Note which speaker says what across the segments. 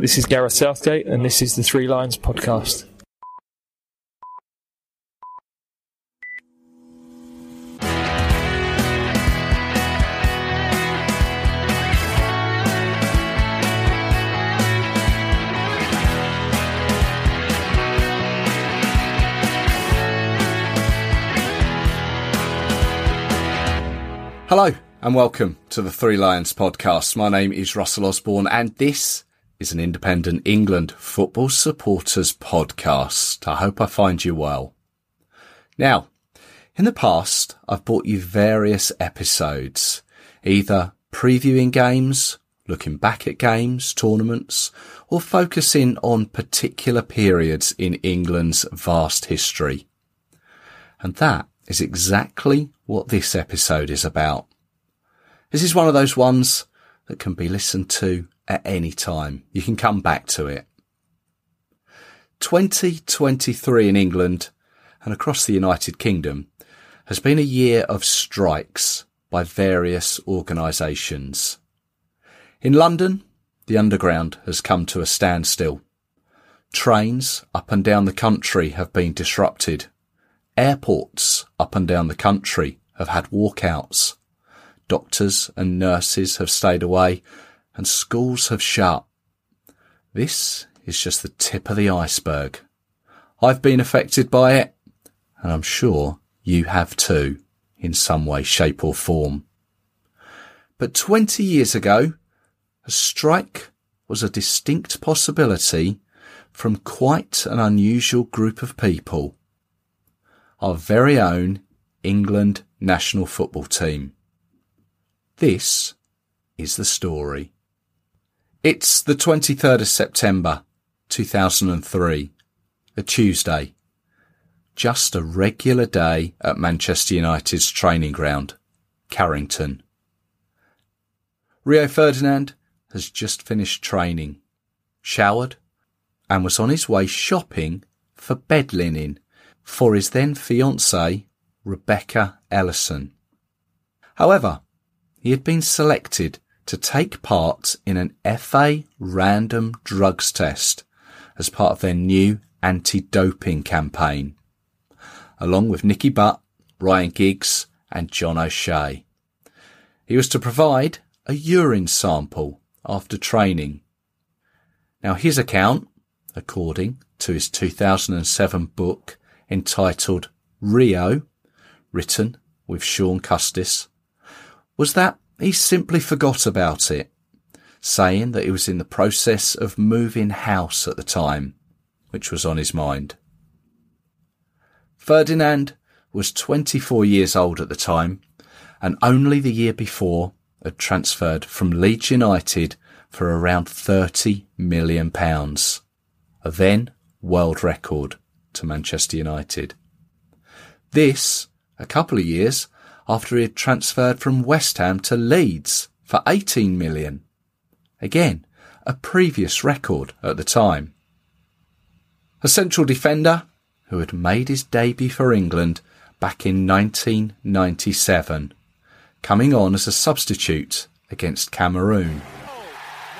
Speaker 1: This is Gareth Southgate, and this is the Three Lions podcast.
Speaker 2: Hello and welcome to the Three Lions podcast. My name is Russell Osborne and this is an independent England football supporters podcast. I hope I find you well. Now, in the past, I've brought you various episodes, either previewing games, looking back at games, tournaments, or focusing on particular periods in England's vast history. And that is exactly what this episode is about. This is one of those ones that can be listened to at any time. You can come back to it. 2023 in England and across the United Kingdom has been a year of strikes by various organisations. In London, the Underground has come to a standstill. Trains up and down the country have been disrupted Airports up and down the country have had walkouts. Doctors and nurses have stayed away and schools have shut. This is just the tip of the iceberg. I've been affected by it and I'm sure you have too in some way, shape or form. But 20 years ago, a strike was a distinct possibility from quite an unusual group of people our very own England national football team. This is the story. It's the 23rd of September 2003, a Tuesday. Just a regular day at Manchester United's training ground, Carrington. Rio Ferdinand has just finished training, showered, and was on his way shopping for bed linen for his then fiancée, Rebecca Ellison. However, he had been selected to take part in an FA random drugs test as part of their new anti-doping campaign, along with Nicky Butt, Ryan Giggs and John O'Shea. He was to provide a urine sample after training. Now his account, according to his 2007 book, entitled Rio, written with Shaun Custis, was that he simply forgot about it, saying that he was in the process of moving house at the time, which was on his mind. Ferdinand was 24 years old at the time and only the year before had transferred from Leeds United for around 30 million pounds, a then world record to Manchester United. This, a couple of years after he had transferred from West Ham to Leeds for 18 million. Again, a previous record at the time. A central defender who had made his debut for England back in 1997, coming on as a substitute against Cameroon.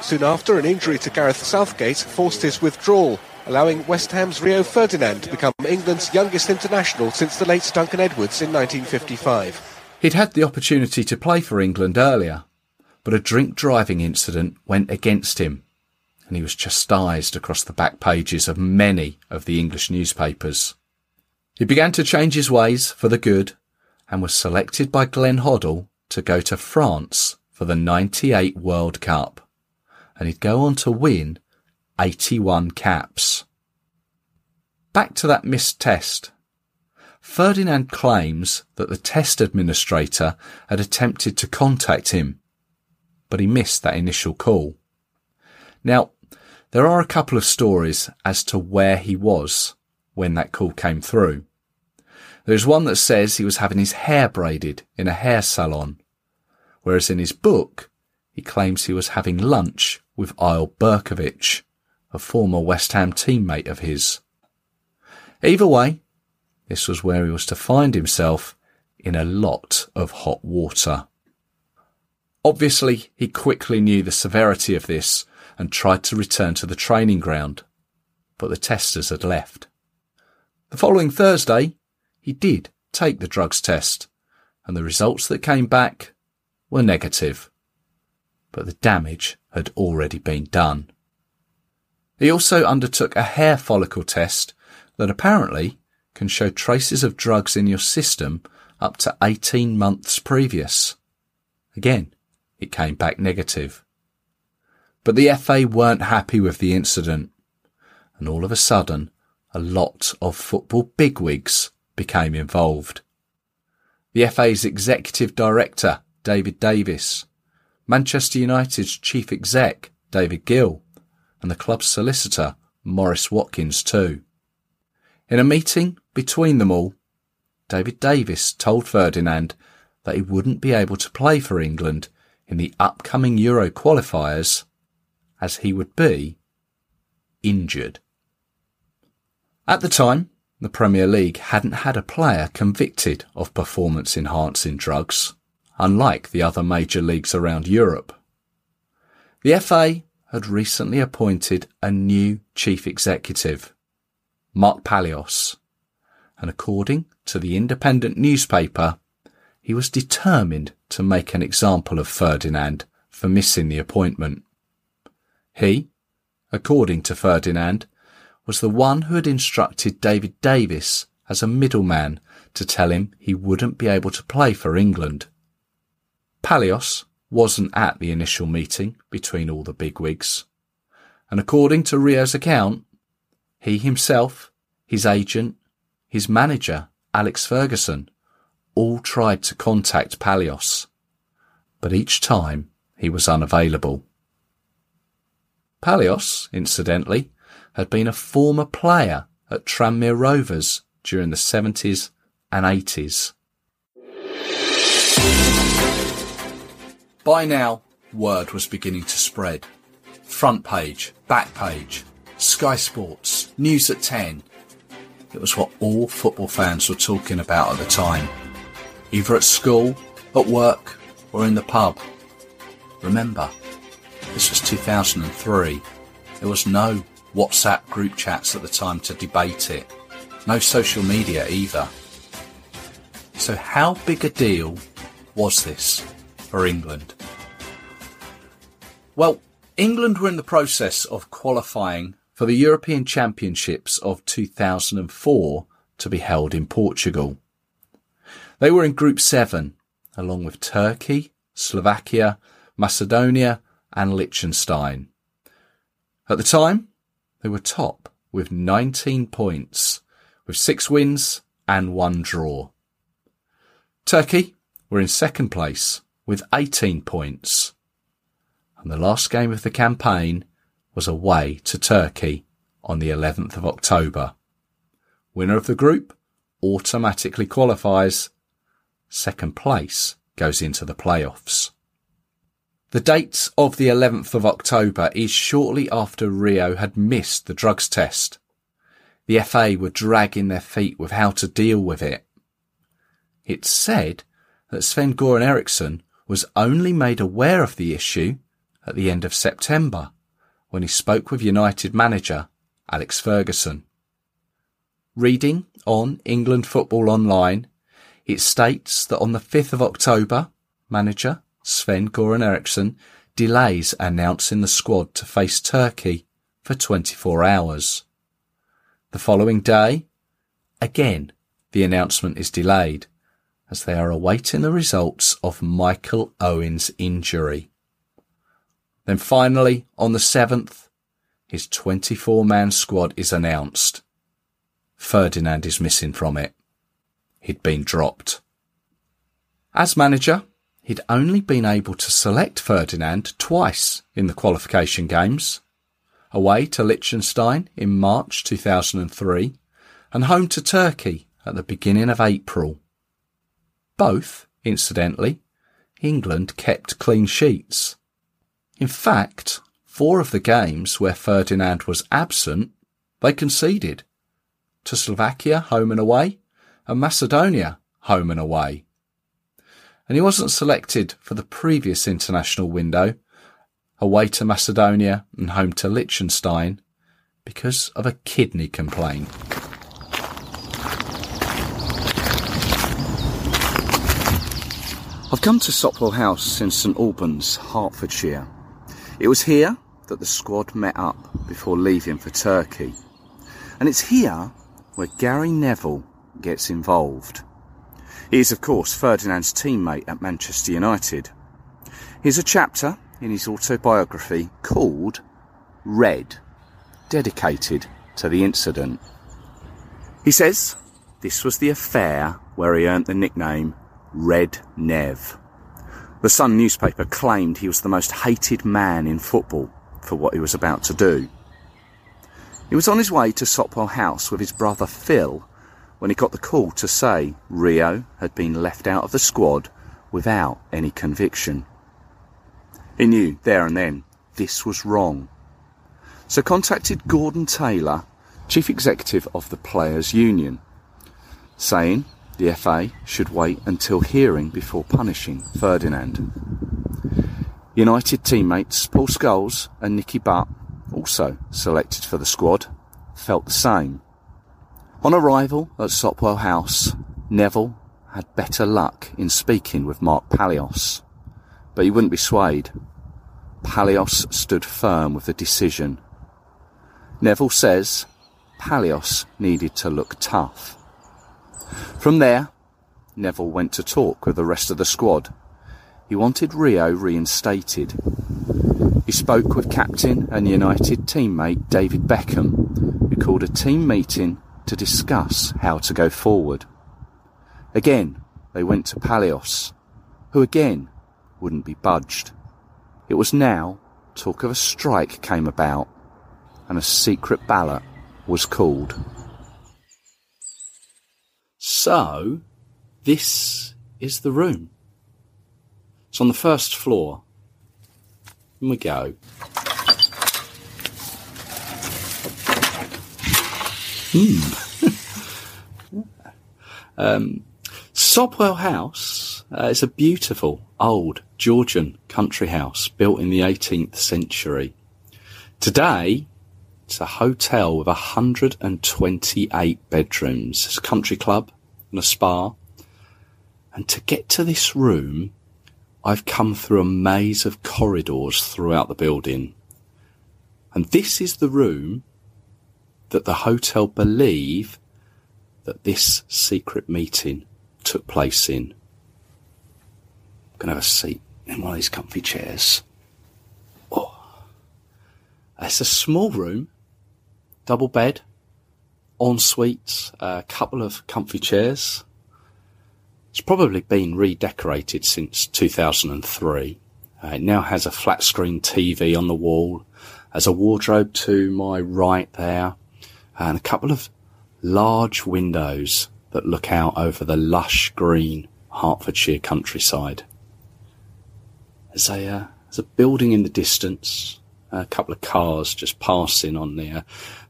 Speaker 3: Soon after, an injury to Gareth Southgate forced his withdrawal allowing West Ham's Rio Ferdinand to become England's youngest international since the late Duncan Edwards in 1955.
Speaker 2: He'd had the opportunity to play for England earlier, but a drink driving incident went against him, and he was chastised across the back pages of many of the English newspapers. He began to change his ways for the good and was selected by Glenn Hoddle to go to France for the 98 World Cup. And he'd go on to win 81 caps. Back to that missed test. Ferdinand claims that the test administrator had attempted to contact him, but he missed that initial call. Now, there are a couple of stories as to where he was when that call came through. There's one that says he was having his hair braided in a hair salon, whereas in his book, he claims he was having lunch with Eyal Berkovic, a former West Ham teammate of his. Either way, this was where he was to find himself in a lot of hot water. Obviously, he quickly knew the severity of this and tried to return to the training ground, but the testers had left. The following Thursday, he did take the drugs test, and the results that came back were negative. But the damage had already been done. He also undertook a hair follicle test that apparently can show traces of drugs in your system up to 18 months previous. Again, it came back negative. But the FA weren't happy with the incident, and all of a sudden, a lot of football bigwigs became involved. The FA's executive director, David Davis, Manchester United's chief exec, David Gill, and the club's solicitor, Maurice Watkins too. In a meeting between them all, David Davis told Ferdinand that he wouldn't be able to play for England in the upcoming Euro qualifiers as he would be injured. At the time, the Premier League hadn't had a player convicted of performance enhancing drugs, unlike the other major leagues around Europe. The FA had recently appointed a new chief executive, Mark Palios, and according to the independent newspaper, he was determined to make an example of Ferdinand for missing the appointment. He, according to Ferdinand, was the one who had instructed David Davis as a middleman to tell him he wouldn't be able to play for England. Palios wasn't at the initial meeting between all the bigwigs, and according to Rio's account, he himself, his agent, his manager, Alex Ferguson, all tried to contact Palios, but each time he was unavailable. Palios, incidentally, had been a former player at Tranmere Rovers during the 70s and 80s. By now, word was beginning to spread. Front page, back page, Sky Sports, News at 10. It was what all football fans were talking about at the time, either at school, at work, or in the pub. Remember, this was 2003. There was no WhatsApp group chats at the time to debate it. No social media either. So how big a deal was this for England? Well, England were in the process of qualifying for the European Championships of 2004 to be held in Portugal. They were in Group 7, along with Turkey, Slovakia, Macedonia, and Liechtenstein. At the time, they were top with 19 points, with six wins and one draw. Turkey were in second place with 18 points. And the last game of the campaign was away to Turkey on the 11th of October. Winner of the group automatically qualifies. Second place goes into the playoffs. The date of the 11th of October is shortly after Rio had missed the drugs test. The FA were dragging their feet with how to deal with it. It's said that Sven Goran Eriksson was only made aware of the issue at the end of September when he spoke with United manager Alex Ferguson. Reading on England Football Online, it states that on the 5th of October, manager Sven Goran Eriksson delays announcing the squad to face Turkey for 24 hours. The following day, again, the announcement is delayed as they are awaiting the results of Michael Owen's injury. Then finally, on the 7th, his 24 man squad is announced. Ferdinand is missing from it. He'd been dropped. As manager, he'd only been able to select Ferdinand twice in the qualification games. Away to Liechtenstein in March 2003 and home to Turkey at the beginning of April. Both, incidentally, England kept clean sheets. In fact, four of the games where Ferdinand was absent, they conceded. To Slovakia, home and away, and Macedonia, home and away and he wasn't selected for the previous international window
Speaker 4: away to Macedonia and home to Liechtenstein because of a kidney complaint.
Speaker 2: I've come to Sopwell House in St Albans, Hertfordshire. It was here that the squad met up before leaving for Turkey. And it's here where Gary Neville gets involved. He is, of course, Ferdinand's teammate at Manchester United. Here's a chapter in his autobiography called Red, dedicated to the incident. He says this was the affair where he earned the nickname Red Nev. The Sun newspaper claimed he was the most hated man in football for what he was about to do. He was on his way to Sopwell House with his brother Phil when he got the call to say Rio had been left out of the squad without any conviction. He knew there and then this was wrong. So contacted Gordon Taylor, chief executive of the Players Union, saying the FA should wait until hearing before punishing Ferdinand. United teammates Paul Scholes and Nicky Butt, also selected for the squad, felt the same. On arrival at Sopwell House, Neville had better luck in speaking with Mark Palios, but he wouldn't be swayed. Palios stood firm with the decision. Neville says Palios needed to look tough. From there, Neville went to talk with the rest of the squad. He wanted Rio reinstated. He spoke with captain and United teammate David Beckham, who called a team meeting to discuss how to go forward. Again, they went to Palios, who again wouldn't be budged. It was now talk of a strike came about, and a secret ballot was called. So, this is the room. It's on the first floor. In we go. Hmm. um, Sopwell House uh, is a beautiful old Georgian country house built in the 18th century. Today, it's a hotel with 128 bedrooms. It's a country club and a spa. And to get to this room, I've come through a maze of corridors throughout the building. And this is the room that the hotel believe that this secret meeting took place in. I'm going to have a seat in one of these comfy chairs. Oh. It's a small room, double bed, ensuite, a couple of comfy chairs. It's probably been redecorated since 2003. Uh, it now has a flat screen TV on the wall, has a wardrobe to my right there, and a couple of large windows that look out over the lush green Hertfordshire countryside. There's a, uh, there's a building in the distance, a couple of cars just passing on the, uh,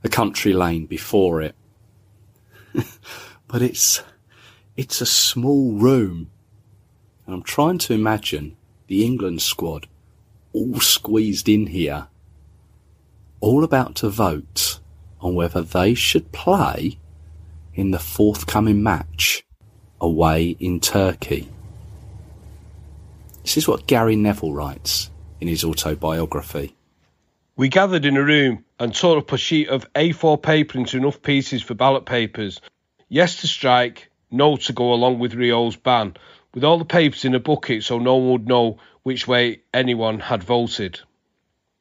Speaker 2: the country lane before it. but it's, it's a small room. And I'm trying to imagine the England squad all squeezed in here, all about to vote on whether they should play in the forthcoming match away in Turkey. This is what Gary Neville writes in his autobiography.
Speaker 5: We gathered in a room and tore up a sheet of A4 paper into enough pieces for ballot papers. Yes to strike, no to go along with Rio's ban, with all the papers in a bucket so no one would know which way anyone had voted.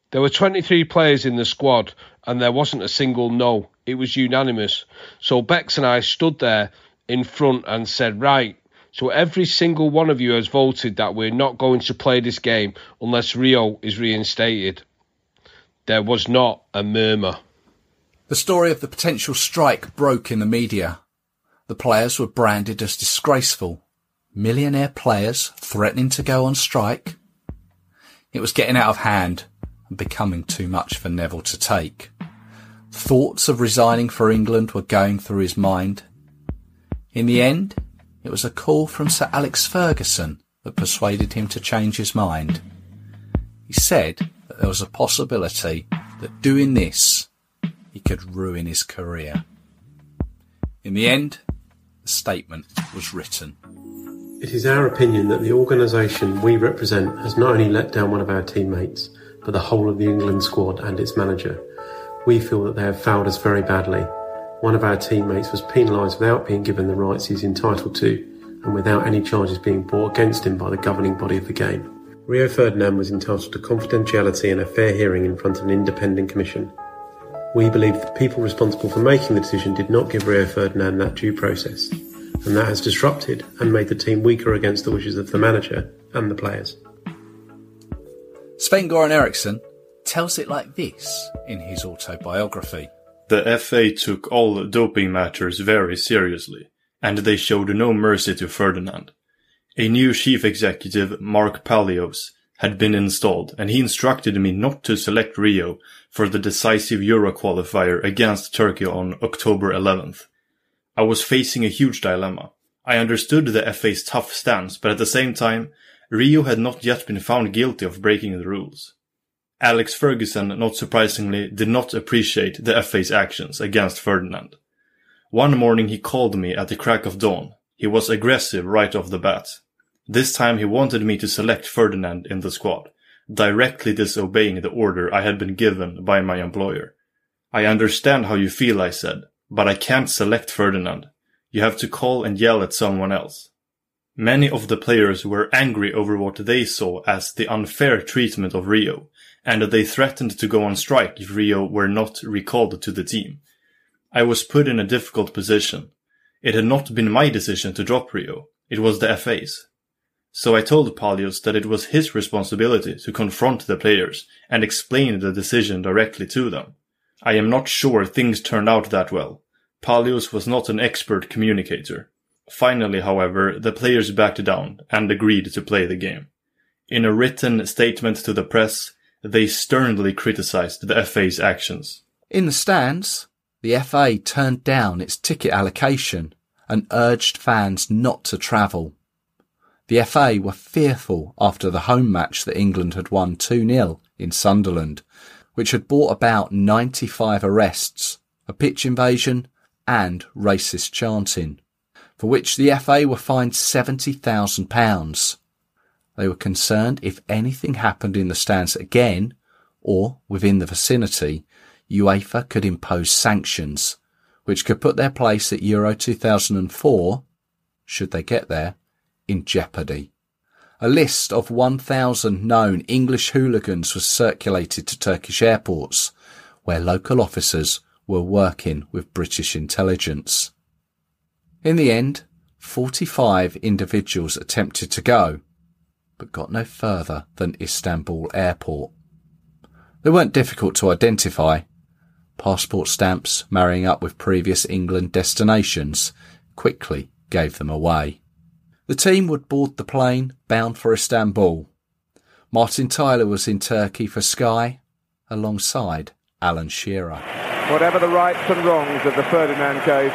Speaker 5: There were 23 players in the squad and there wasn't a single no. It was unanimous. So Becks and I stood there in front and said, Right, so every single one of you has voted that we're not going to play this game unless Rio is reinstated. There was not a murmur.
Speaker 4: The story of the potential strike broke in the media. The players were branded as disgraceful. Millionaire players threatening to go on strike. It was getting out of hand and becoming too much for Neville to take. Thoughts of resigning for England were going through his mind. In the end, it was a call from Sir Alex Ferguson that persuaded him to change his mind. He said
Speaker 2: that there was a possibility that doing this, he could ruin his career. In the end, the statement was written.
Speaker 6: It is our opinion that the organisation we represent has not only let down one of our teammates, but the whole of the England squad and its manager. We feel that they have failed us very badly. One of our teammates was penalised without being given the rights he's entitled to, and without any charges being brought against him by the governing body of the game. Rio Ferdinand was entitled to confidentiality and a fair hearing in front of an independent commission. We believe the people responsible for making the decision did not give Rio Ferdinand that due process, and that has disrupted and made the team weaker against the wishes of the manager and the players.
Speaker 2: Sven Goran Eriksson tells it like this in his autobiography.
Speaker 7: The FA took all doping matters very seriously, and they showed no mercy to Ferdinand. A new chief executive, Mark Palios, had been installed, and he instructed me not to select Rio for the decisive Euro qualifier against Turkey on October 11th. I was facing a huge dilemma. I understood the FA's tough stance, but at the same time, Rio had not yet been found guilty of breaking the rules. Alex Ferguson, not surprisingly, did not appreciate the FA's actions against Ferdinand. One morning he called me at the crack of dawn. He was aggressive right off the bat. This time he wanted me to select Ferdinand in the squad, directly disobeying the order I had been given by my employer. I understand how you feel, I said, but I can't select Ferdinand. You have to call and yell at someone else. Many of the players were angry over what they saw as the unfair treatment of Rio, and they threatened to go on strike if Rio were not recalled to the team. I was put in a difficult position. It had not been my decision to drop Rio. It was the FA's. So I told Palios that it was his responsibility to confront the players and explain the decision directly to them. I am not sure things turned out that well. Palios was not an expert communicator. Finally, however, the players backed down and agreed to play the game. In a written statement to the press, they sternly criticized the FA's actions.
Speaker 2: In the stands, the FA turned down its ticket allocation and urged fans not to travel. The FA were fearful after the home match that England had won 2-0 in Sunderland, which had brought about 95 arrests, a pitch invasion and racist chanting, for which the FA were fined £70,000. They were concerned if anything happened in the stands again or within the vicinity, UEFA could impose sanctions, which could put their place at Euro 2004, should they get there, in jeopardy. A list of 1,000 known English hooligans was circulated to Turkish airports, where local officers were working with British intelligence. In the end, 45 individuals attempted to go, but got no further than Istanbul airport. They weren't difficult to identify. Passport stamps marrying up with previous England destinations quickly gave them away. The team would board the plane bound for Istanbul. Martin Tyler was in Turkey for Sky alongside Alan Shearer.
Speaker 8: Whatever the rights and wrongs of the Ferdinand case,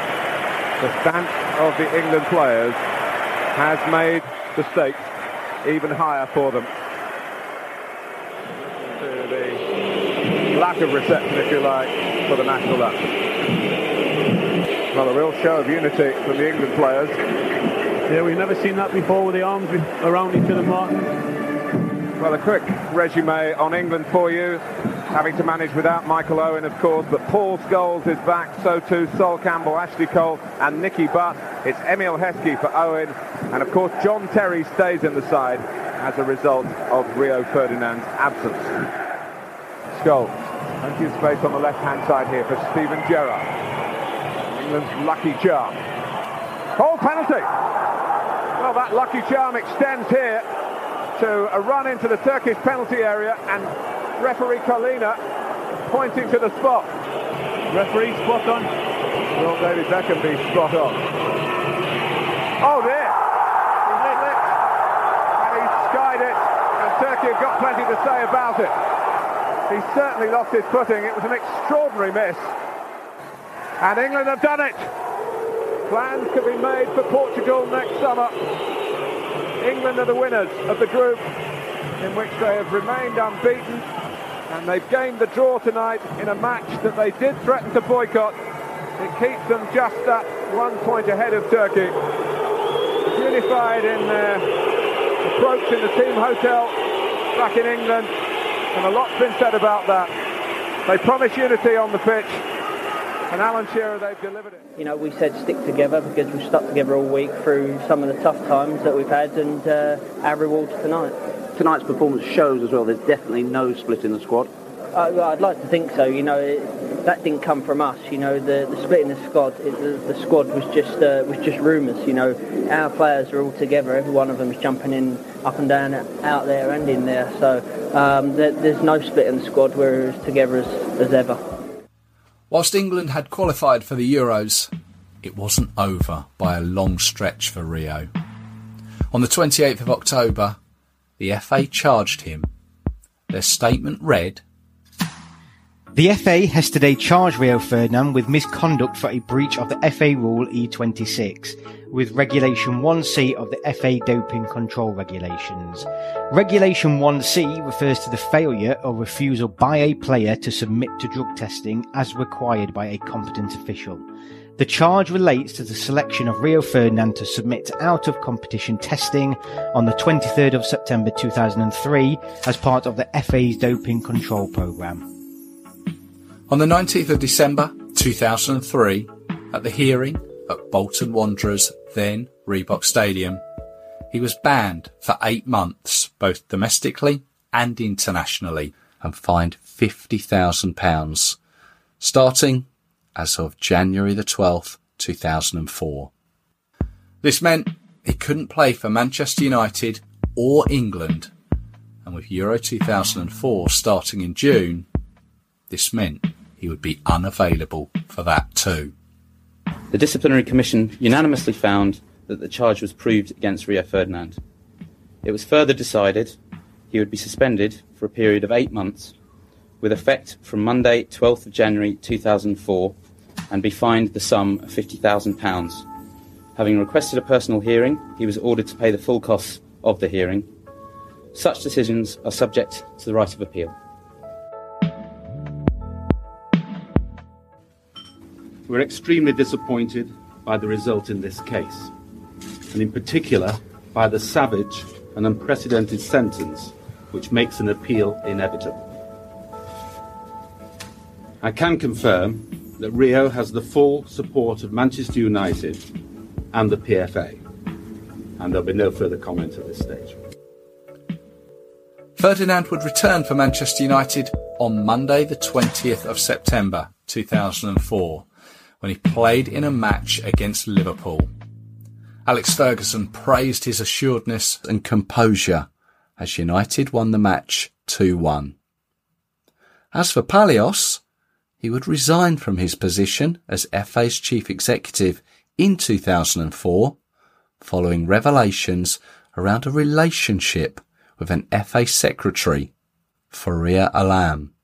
Speaker 8: the stance of the England players has made the stakes even higher for them. To the lack of reception, if you like, for the national anthem. Well, a real show of unity from the England players.
Speaker 9: Yeah, we've never seen that before with the arms around each other, Martin.
Speaker 8: Well, a quick resume on England for you. Having to manage without Michael Owen, of course, but Paul Scholes is back, so too Sol Campbell, Ashley Cole and Nicky Butt. It's Emile Heskey for Owen, and of course John Terry stays in the side as a result of Rio Ferdinand's absence. Scholes, plenty of space on the left-hand side here for Steven Gerrard. England's lucky charm. Hold penalty! Well, that lucky charm extends here to a run into the Turkish penalty area and referee Collina pointing to the spot.
Speaker 9: Referee spot on.
Speaker 8: Will David Beckham be spot on? Oh dear! He slipped and he skied it and Turkey have got plenty to say about it. He certainly lost his footing. It was an extraordinary miss. And England have done it. Plans could be made for Portugal next summer. England are the winners of the group in which they have remained unbeaten And they've gained the draw tonight in a match that they did threaten to boycott. It keeps them just that one point ahead of Turkey. Unified in their approach in the team hotel back in England. And a lot's been said about that. They promise unity on the pitch. And Alan Shearer, they've delivered it.
Speaker 10: You know, we said stick together because we've stuck together all week through some of the tough times that we've had and uh, our rewards tonight.
Speaker 11: Tonight's performance shows as well there's definitely no split in the squad.
Speaker 10: Uh, I'd like to think so. You know, it, that didn't come from us. You know, the, the split in the squad, it, the, the, squad was just uh, was just rumours. You know, our players are all together. Every one of them is jumping in up and down, out there and in there. So um, there, there's no split in the squad. We're as together as, as ever.
Speaker 2: Whilst England had qualified for the Euros, it wasn't over by a long stretch for Rio. On the 28th of October, the FA charged him. Their statement read
Speaker 12: The FA has today charged Rio Ferdinand with misconduct for a breach of the FA Rule E26 with Regulation 1C of the FA Doping Control Regulations. Regulation 1C refers to the failure or refusal by a player to submit to drug testing as required by a competent official. The charge relates to the selection of Rio Ferdinand to submit out of competition testing on the 23rd of September 2003 as part of the FA's doping control programme.
Speaker 2: On the 19th of December 2003, at the hearing at Bolton Wanderers then Reebok Stadium. He was banned for eight months, both domestically and internationally, and fined £50,000, starting as of January the 12th, 2004. This meant he couldn't play for Manchester United or England, and with Euro 2004 starting in June, this meant he would be unavailable for that too.
Speaker 13: The disciplinary commission unanimously found that the charge was proved against Rio Ferdinand. It was further decided he would be suspended for a period of eight months, with effect from Monday, 12th of January 2004, and be fined the sum of £50,000. Having requested a personal hearing, he was ordered to pay the full costs of the hearing. Such decisions are subject to the right of appeal.
Speaker 14: We're extremely disappointed by the result in this case, and in particular by the savage and unprecedented sentence which makes an appeal inevitable. I can confirm that Rio has the full support of Manchester United and the PFA, and there'll be no further comment at this stage.
Speaker 2: Ferdinand would return for Manchester United on Monday, the 20th of September 2004 when he played in a match against Liverpool. Alex Ferguson praised his assuredness and composure as United won the match 2-1. As for Palios, he would resign from his position as FA's chief executive in 2004 following revelations around a relationship with an FA secretary, Faria Alam.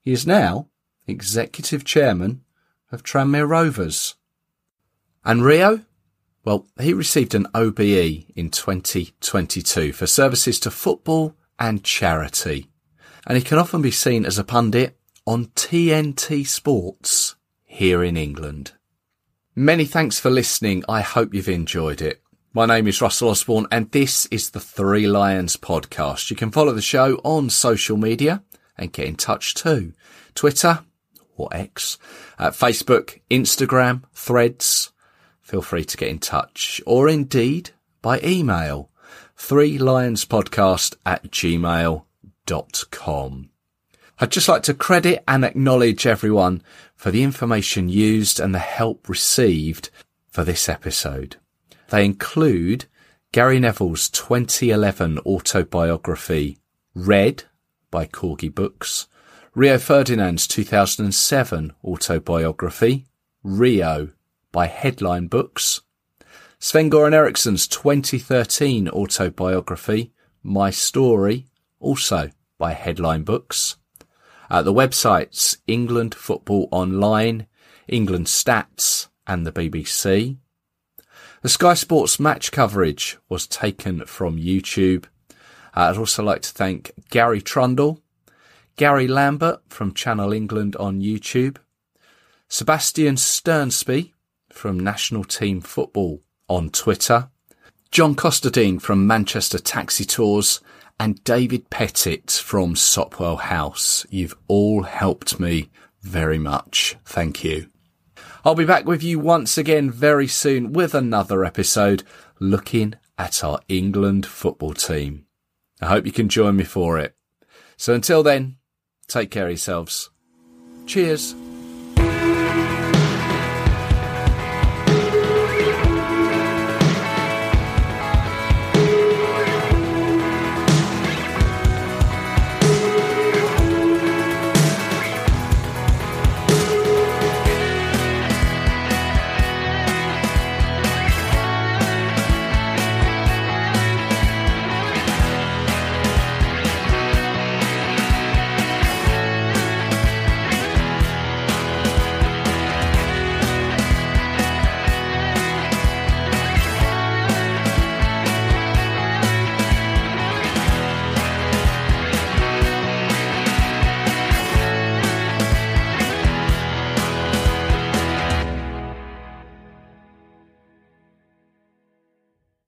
Speaker 2: He is now executive chairman of Tranmere Rovers. And Rio? Well, he received an OBE in 2022 for services to football and charity. And he can often be seen as a pundit on TNT Sports here in England. Many thanks for listening. I hope you've enjoyed it. My name is Russell Osborne and this is the Three Lions podcast. You can follow the show on social media and get in touch too. Twitter, or X, uh, Facebook, Instagram, Threads. Feel free to get in touch or indeed by email, three lions podcast at gmail.com. I'd just like to credit and acknowledge everyone for the information used and the help received for this episode. They include Gary Neville's 2011 autobiography, Red by Corgi Books, Rio Ferdinand's 2007 autobiography, Rio, by Headline Books, Sven Goran Eriksson's 2013 autobiography, My Story, also by Headline Books, uh, the websites England Football Online, England Stats, and the BBC. The Sky Sports match coverage was taken from YouTube. I'd also like to thank Gary Trundle, Gary Lambert from Channel England on YouTube, Sebastian Sternsby from National Team Football on Twitter, John Costadine from Manchester Taxi Tours, and David Pettit from Sopwell House. You've all helped me very much. Thank you. I'll be back with you once again very soon with another episode looking at our England football team. I hope you can join me for it. So until then, take care yourselves. Cheers.